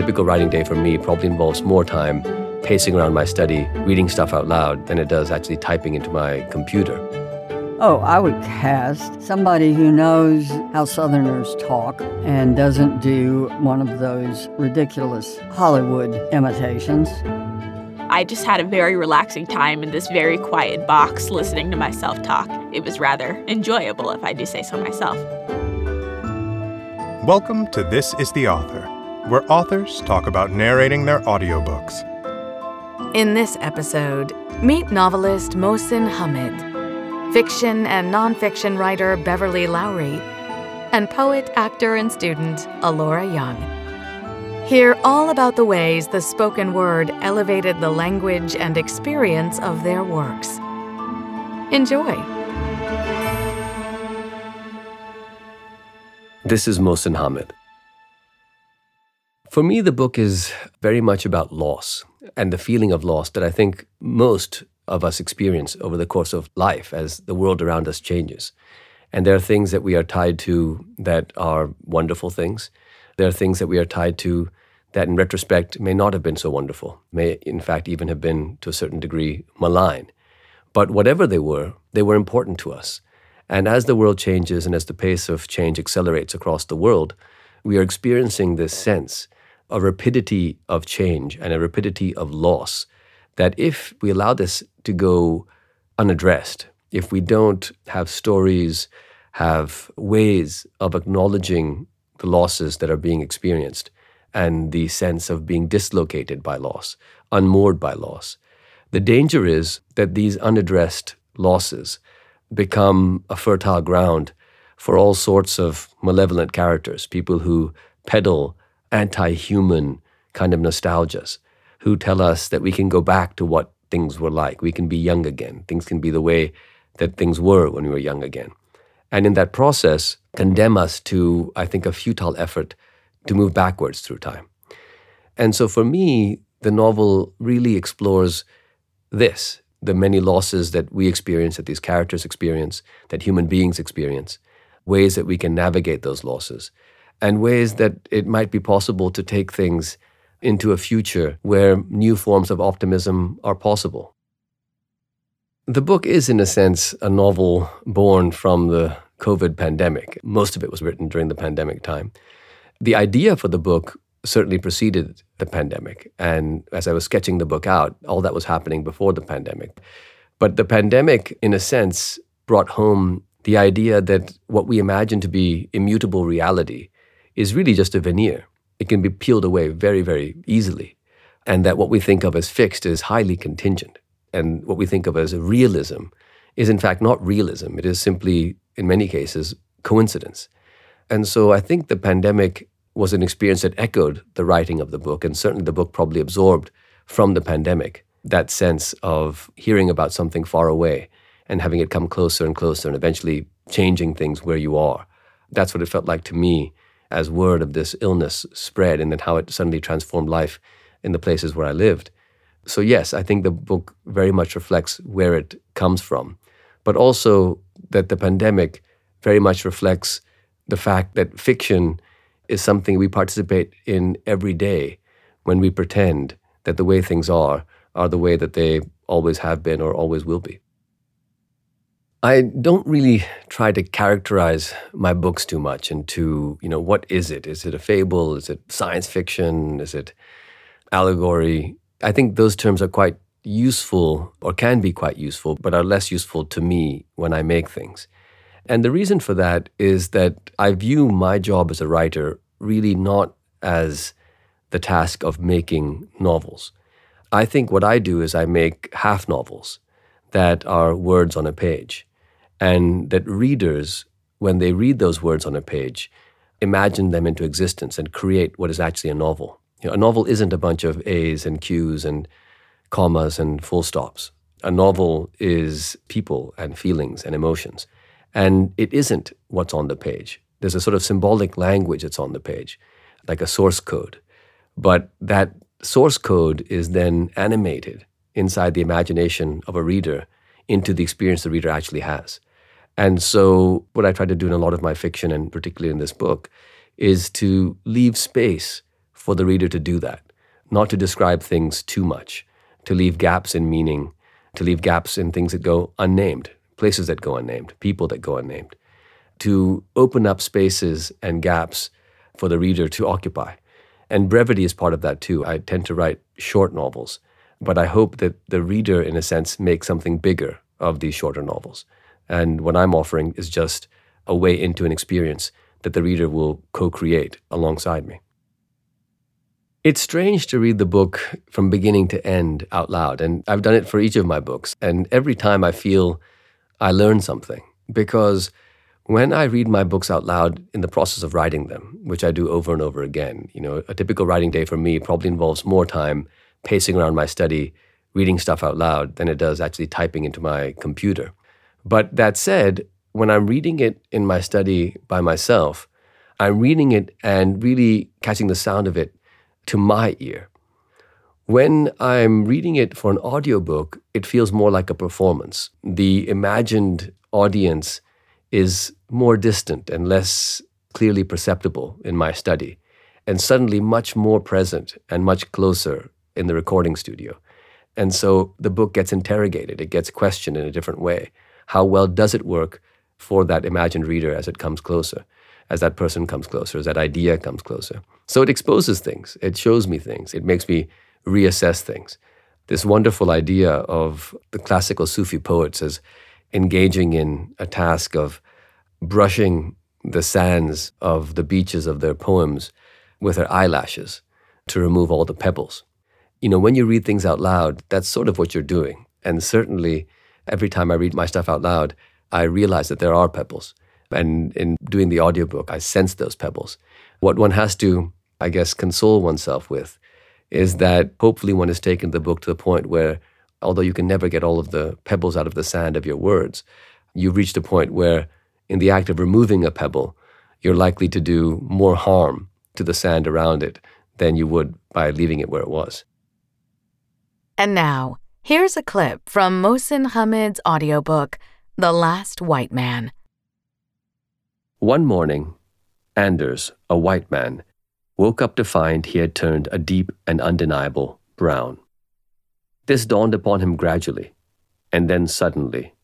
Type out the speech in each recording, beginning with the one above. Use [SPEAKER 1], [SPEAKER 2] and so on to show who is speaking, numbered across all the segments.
[SPEAKER 1] typical writing day for me probably involves more time pacing around my study, reading stuff out loud, than it does actually typing into my computer.
[SPEAKER 2] Oh, I would cast somebody who knows how Southerners talk and doesn't do one of those ridiculous Hollywood imitations.
[SPEAKER 3] I just had a very relaxing time in this very quiet box listening to myself talk. It was rather enjoyable, if I do say so myself.
[SPEAKER 4] Welcome to This is the Author, where authors talk about narrating their audiobooks.
[SPEAKER 5] In this episode, meet novelist Mohsin Hamid, fiction and nonfiction writer Beverly Lowry, and poet, actor, and student Alora Young. Hear all about the ways the spoken word elevated the language and experience of their works. Enjoy.
[SPEAKER 1] This is Mohsin Hamid. For me, the book is very much about loss and the feeling of loss that I think most of us experience over the course of life as the world around us changes. And there are things that we are tied to that are wonderful things. There are things that we are tied to that, in retrospect, may not have been so wonderful, may, in fact, even have been, to a certain degree, malign. But whatever they were, they were important to us. And as the world changes and as the pace of change accelerates across the world, we are experiencing this sense a rapidity of change and a rapidity of loss that if we allow this to go unaddressed, if we don't have stories, have ways of acknowledging the losses that are being experienced and the sense of being dislocated by loss, unmoored by loss, the danger is that these unaddressed losses become a fertile ground for all sorts of malevolent characters, people who peddle anti human kind of nostalgias who tell us that we can go back to what things were like. We can be young again. Things can be the way that things were when we were young again. And in that process, condemn us to, I think, a futile effort to move backwards through time. And so for me, the novel really explores this the many losses that we experience, that these characters experience, that human beings experience, ways that we can navigate those losses, and ways that it might be possible to take things into a future where new forms of optimism are possible. The book is, in a sense, a novel born from the COVID pandemic. Most of it was written during the pandemic time. The idea for the book certainly preceded the pandemic. And as I was sketching the book out, all that was happening before the pandemic. But the pandemic, in a sense, brought home the idea that what we imagine to be immutable reality is really just a veneer. It can be peeled away very, very easily. And that what we think of as fixed is highly contingent. And what we think of as realism is, in fact, not realism. It is simply, in many cases, coincidence. And so I think the pandemic was an experience that echoed the writing of the book. And certainly the book probably absorbed from the pandemic that sense of hearing about something far away and having it come closer and closer and eventually changing things where you are. That's what it felt like to me as word of this illness spread and then how it suddenly transformed life in the places where I lived. So, yes, I think the book very much reflects where it comes from, but also that the pandemic very much reflects the fact that fiction is something we participate in every day when we pretend that the way things are are the way that they always have been or always will be. I don't really try to characterize my books too much into, you know, what is it? Is it a fable? Is it science fiction? Is it allegory? I think those terms are quite useful or can be quite useful, but are less useful to me when I make things. And the reason for that is that I view my job as a writer really not as the task of making novels. I think what I do is I make half novels that are words on a page and that readers, when they read those words on a page, imagine them into existence and create what is actually a novel. You know, a novel isn't a bunch of A's and Q's and commas and full stops. A novel is people and feelings and emotions. And it isn't what's on the page. There's a sort of symbolic language that's on the page, like a source code. But that source code is then animated inside the imagination of a reader into the experience the reader actually has. And so, what I try to do in a lot of my fiction, and particularly in this book, is to leave space for the reader to do that, not to describe things too much, to leave gaps in meaning, to leave gaps in things that go unnamed, places that go unnamed, people that go unnamed, to open up spaces and gaps for the reader to occupy. And brevity is part of that too. I tend to write short novels, but I hope that the reader, in a sense, makes something bigger of these shorter novels. And what I'm offering is just a way into an experience that the reader will co create alongside me. It's strange to read the book from beginning to end out loud, and I've done it for each of my books. And every time I feel I learn something because when I read my books out loud in the process of writing them, which I do over and over again, you know, a typical writing day for me probably involves more time pacing around my study, reading stuff out loud than it does actually typing into my computer. But that said, when I'm reading it in my study by myself, I'm reading it and really catching the sound of it to my ear. When I'm reading it for an audiobook, it feels more like a performance. The imagined audience is more distant and less clearly perceptible in my study, and suddenly much more present and much closer in the recording studio. And so the book gets interrogated, it gets questioned in a different way. How well does it work for that imagined reader as it comes closer, as that person comes closer, as that idea comes closer? So it exposes things, it shows me things, it makes me reassess things. This wonderful idea of the classical Sufi poets as engaging in a task of brushing the sands of the beaches of their poems with their eyelashes to remove all the pebbles. You know, when you read things out loud, that's sort of what you're doing. And certainly, every time I read my stuff out loud, I realize that there are pebbles. And in doing the audiobook, I sense those pebbles. What one has to, I guess, console oneself with is that hopefully one has taken the book to the point where, although you can never get all of the pebbles out of the sand of your words, you've reached a point where in the act of removing a pebble, you're likely to do more harm to the sand around it than you would by leaving it where it was.
[SPEAKER 5] And now, here's a clip from Mohsin Hamid's audiobook, The Last White Man.
[SPEAKER 1] One morning, Anders, a white man, woke up to find he had turned a deep and undeniable brown. This dawned upon him gradually, and then suddenly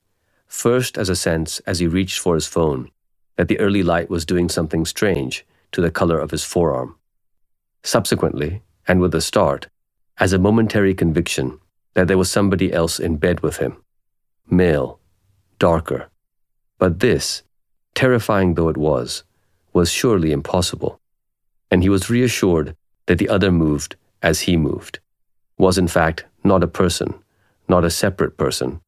[SPEAKER 1] first as a sense as he reached for his phone that the early light was doing something strange to the color of his forearm. Subsequently, and with a start, as a momentary conviction that there was somebody else in bed with him, male, darker. But this, terrifying though it was, was surely impossible, and he was reassured that the other moved as he moved, was in fact not a person, not a separate person,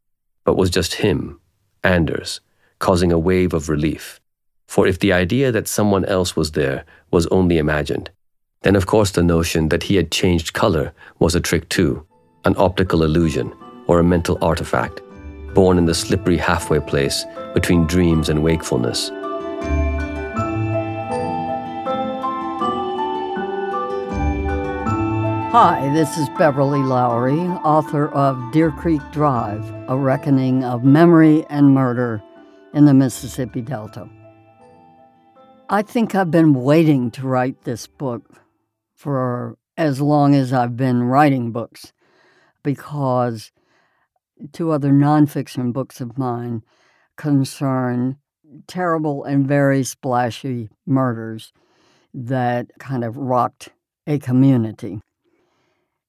[SPEAKER 1] but was just him Anders, causing a wave of relief. For if the idea that someone else was there was only imagined, then of course the notion that he had changed color was a trick too, an optical illusion or a mental artifact, born in the slippery halfway place between dreams and wakefulness.
[SPEAKER 2] Hi, this is Beverly Lowry, author of Deer Creek Drive A Reckoning of Memory and Murder in the Mississippi Delta. I think I've been waiting to write this book for as long as I've been writing books because two other nonfiction books of mine concern terrible and very splashy murders that kind of rocked a community.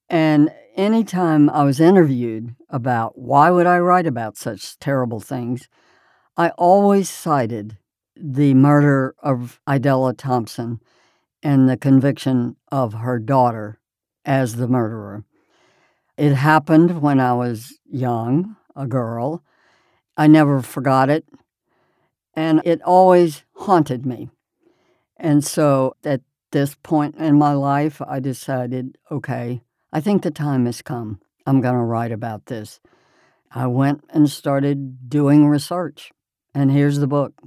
[SPEAKER 2] And anytime I was interviewed about why would I write about such terrible things, I always cited the murder of Idella Thompson and the conviction of her daughter as the murderer. It happened when I was young, a girl. I never forgot it, and it always haunted me. And so at this point in my life, I decided okay, I think the time has come. I'm going to write about this. I went and started doing research, and here's the book.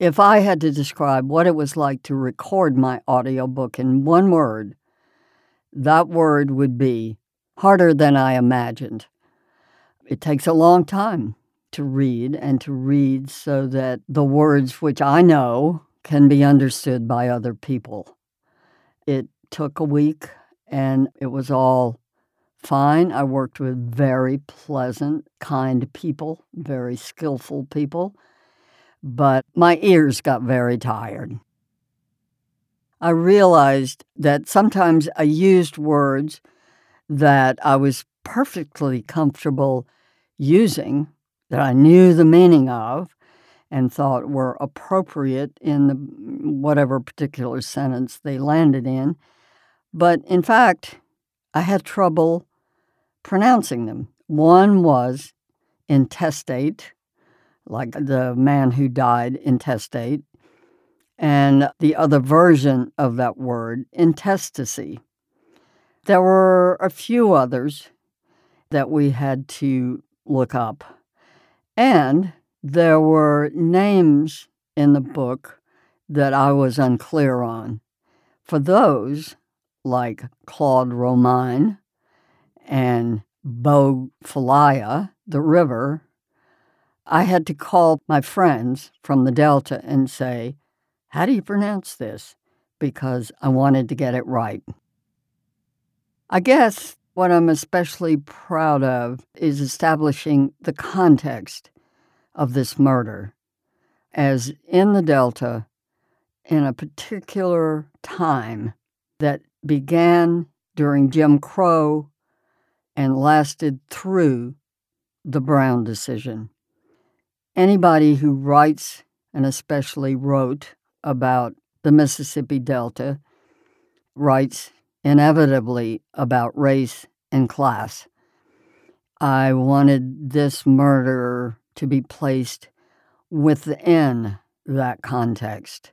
[SPEAKER 2] If I had to describe what it was like to record my audiobook in one word, that word would be harder than I imagined. It takes a long time to read and to read so that the words which I know can be understood by other people. It took a week and it was all fine. I worked with very pleasant, kind people, very skillful people, but my ears got very tired. I realized that sometimes I used words that I was perfectly comfortable using, that I knew the meaning of, and thought were appropriate in the whatever particular sentence they landed in. But in fact, I had trouble pronouncing them. One was intestate, like the man who died intestate, and the other version of that word, intestacy. There were a few others that we had to look up. And there were names in the book that I was unclear on. For those, like Claude Romine and Bogue Phalia, the river, I had to call my friends from the Delta and say, How do you pronounce this? Because I wanted to get it right. I guess what I'm especially proud of is establishing the context of this murder. As in the Delta, in a particular time that began during Jim Crow and lasted through the Brown decision. Anybody who writes and especially wrote about the Mississippi Delta writes inevitably about race and class. I wanted this murder to be placed within that context,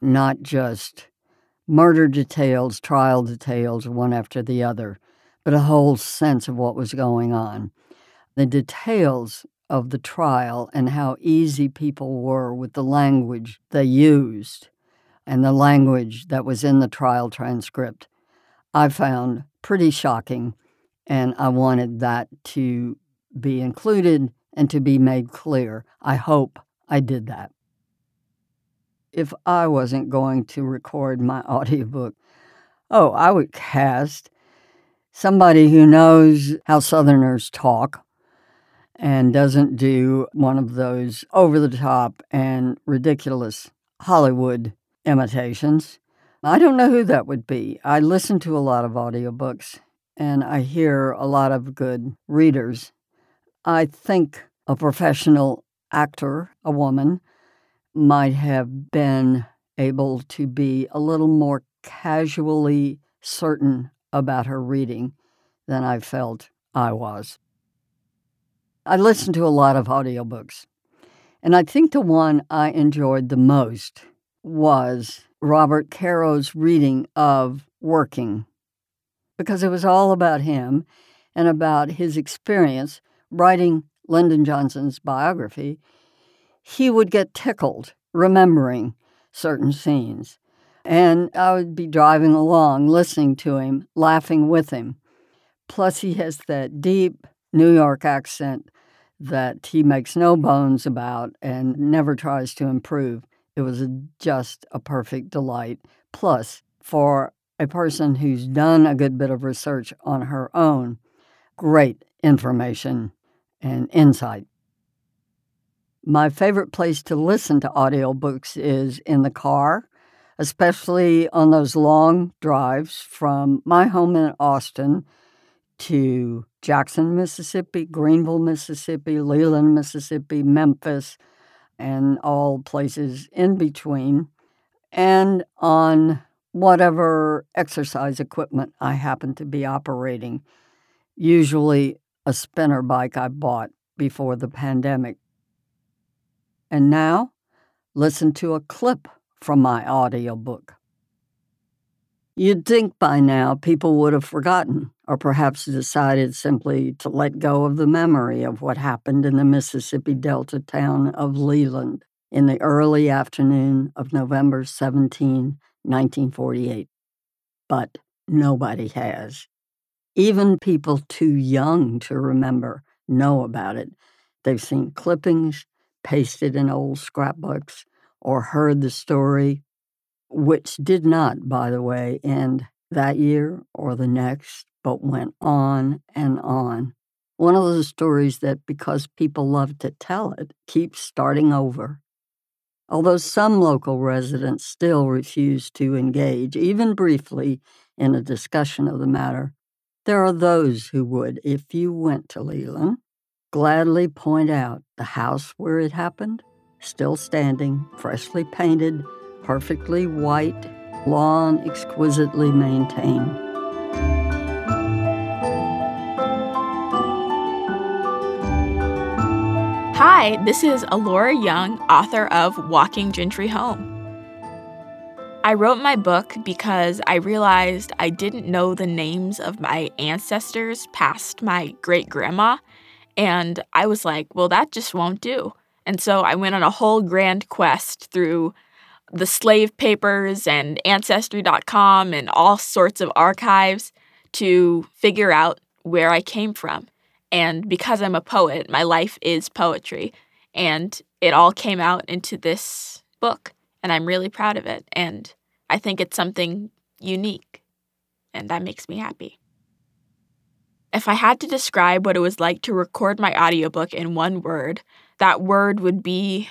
[SPEAKER 2] not just murder details, trial details, one after the other, but a whole sense of what was going on. The details of the trial and how easy people were with the language they used and the language that was in the trial transcript, I found pretty shocking. And I wanted that to be included and to be made clear. I hope I did that. If I wasn't going to record my audiobook, oh, I would cast somebody who knows how Southerners talk and doesn't do one of those over the top and ridiculous Hollywood imitations. I don't know who that would be. I listen to a lot of audiobooks and I hear a lot of good readers I think a professional actor, a woman, might have been able to be a little more casually certain about her reading than I felt I was. I listened to a lot of audiobooks, and I think the one I enjoyed the most was Robert Caro's reading of Working, because it was all about him and about his experience writing Lyndon Johnson's biography, he would get tickled remembering certain scenes. And I would be driving along, listening to him, laughing with him. Plus, he has that deep New York accent that he makes no bones about and never tries to improve. It was just a perfect delight. Plus, for a person who's done a good bit of research on her own, great information and insight. My favorite place to listen to audiobooks is in the car, especially on those long drives from my home in Austin to Jackson, Mississippi, Greenville, Mississippi, Leland, Mississippi, Memphis, and all places in between, and on whatever exercise equipment I happen to be operating, usually a spinner bike I bought before the pandemic. And now, listen to a clip from my audiobook. You'd think by now people would have forgotten, or perhaps decided simply to let go of the memory of what happened in the Mississippi Delta town of Leland in the early afternoon of November 17, 1948. But nobody has. Even people too young to remember know about it. They've seen clippings pasted in old scrapbooks or heard the story. which did not, by the way, end that year or the next, but went on and on. One of those stories that, because people love to tell it, keeps starting over. Although some local residents still refuse to engage, even briefly, in a discussion of the matter, there are those who would, if you went to Leland, gladly point out the house where it happened, still standing, freshly painted, perfectly white, lawn exquisitely maintained.
[SPEAKER 3] Hi, this is Alora Young, author of Walking Gentry Home. I wrote my book because I realized I didn't know the names of my ancestors past my great grandma, and I was like, well, that just won't do. And so I went on a whole grand quest through the slave papers and Ancestry.com and all sorts of archives to figure out where I came from. And because I'm a poet, my life is poetry. And it all came out into this book. And I'm really proud of it. And I think it's something unique. And that makes me happy. If I had to describe what it was like to record my audiobook in one word, that word would be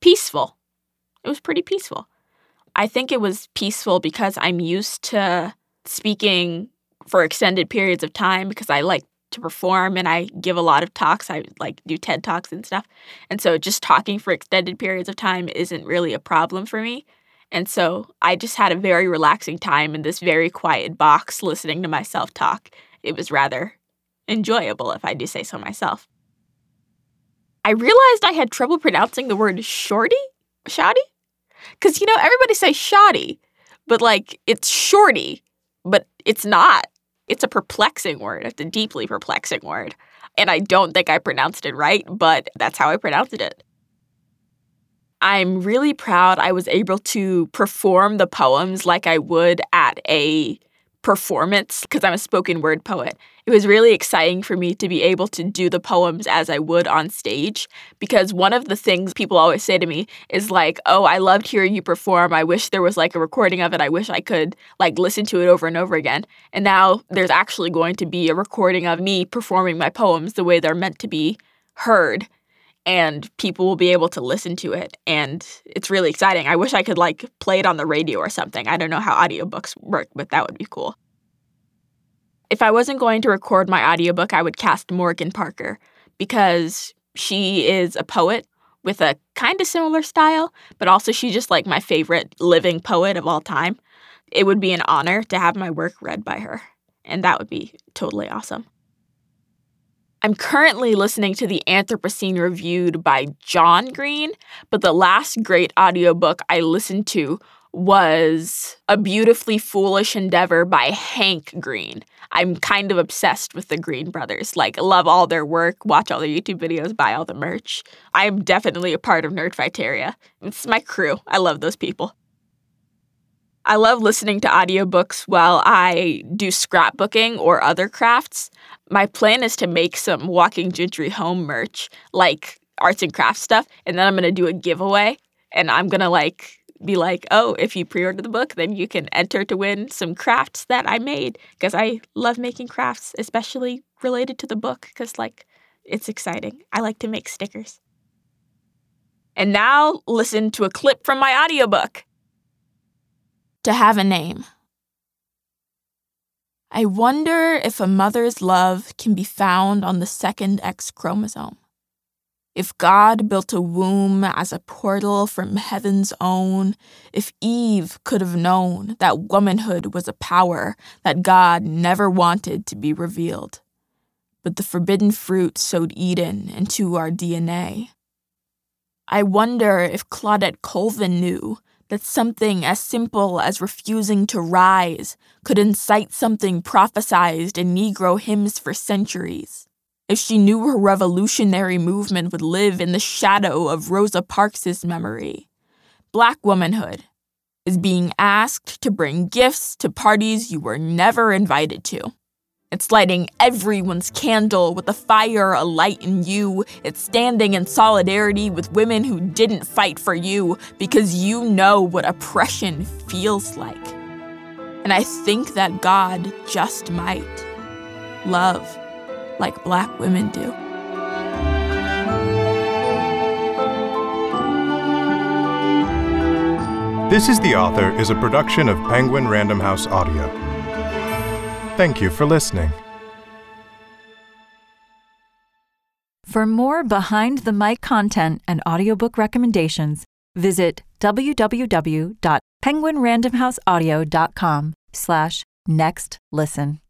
[SPEAKER 3] peaceful. It was pretty peaceful. I think it was peaceful because I'm used to speaking for extended periods of time because I like to perform and I give a lot of talks. I like do TED Talks and stuff. And so just talking for extended periods of time isn't really a problem for me. And so I just had a very relaxing time in this very quiet box listening to myself talk. It was rather enjoyable, if I do say so myself. I realized I had trouble pronouncing the word shorty, shoddy, because you know everybody says shoddy, but like it's shorty, but it's not. It's a perplexing word. It's a deeply perplexing word. And I don't think I pronounced it right, but that's how I pronounced it. I'm really proud I was able to perform the poems like I would at a performance because I'm a spoken word poet. It was really exciting for me to be able to do the poems as I would on stage because one of the things people always say to me is like, "Oh, I loved hearing you perform. I wish there was like a recording of it. I wish I could like listen to it over and over again." And now there's actually going to be a recording of me performing my poems the way they're meant to be heard and people will be able to listen to it and it's really exciting. I wish I could like play it on the radio or something. I don't know how audiobooks work, but that would be cool. If I wasn't going to record my audiobook, I would cast Morgan Parker because she is a poet with a kind of similar style, but also she's just like my favorite living poet of all time. It would be an honor to have my work read by her, and that would be totally awesome. I'm currently listening to the Anthropocene reviewed by John Green, but the last great audiobook I listened to was A Beautifully Foolish Endeavor by Hank Green. I'm kind of obsessed with the Green brothers. Like, love all their work, watch all their YouTube videos, buy all the merch. I'm definitely a part of Nerdfighteria. It's my crew. I love those people. I love listening to audiobooks while I do scrapbooking or other crafts. My plan is to make some Walking Gentry home merch, like arts and crafts stuff, and then I'm going to do a giveaway. And I'm going to like be like, oh, if you pre order the book, then you can enter to win some crafts that I made because I love making crafts, especially related to the book because, like, it's exciting. I like to make stickers. And now listen to a clip from my audiobook. To have a name. I wonder if a mother's love can be found on the second X chromosome. If God built a womb as a portal from heaven's own, if Eve could have known that womanhood was a power that God never wanted to be revealed. But the forbidden fruit sowed Eden into our DNA. I wonder if Claudette Colvin knew that something as simple as refusing to rise could incite something prophesied in Negro hymns for centuries if she knew her revolutionary movement would live in the shadow of Rosa Parks' memory. Black womanhood is being asked to bring gifts to parties you were never invited to. It's lighting everyone's candle with the fire alight in you. It's standing in solidarity with women who didn't fight for you because you know what oppression feels like. And I think that God just might love like black women do.
[SPEAKER 4] This is the Author is a production of Penguin Random House Audio. Thank you for listening.
[SPEAKER 6] For more behind the mic content and audiobook recommendations, visit www.penguinrandomhouseaudio.com slash next listen.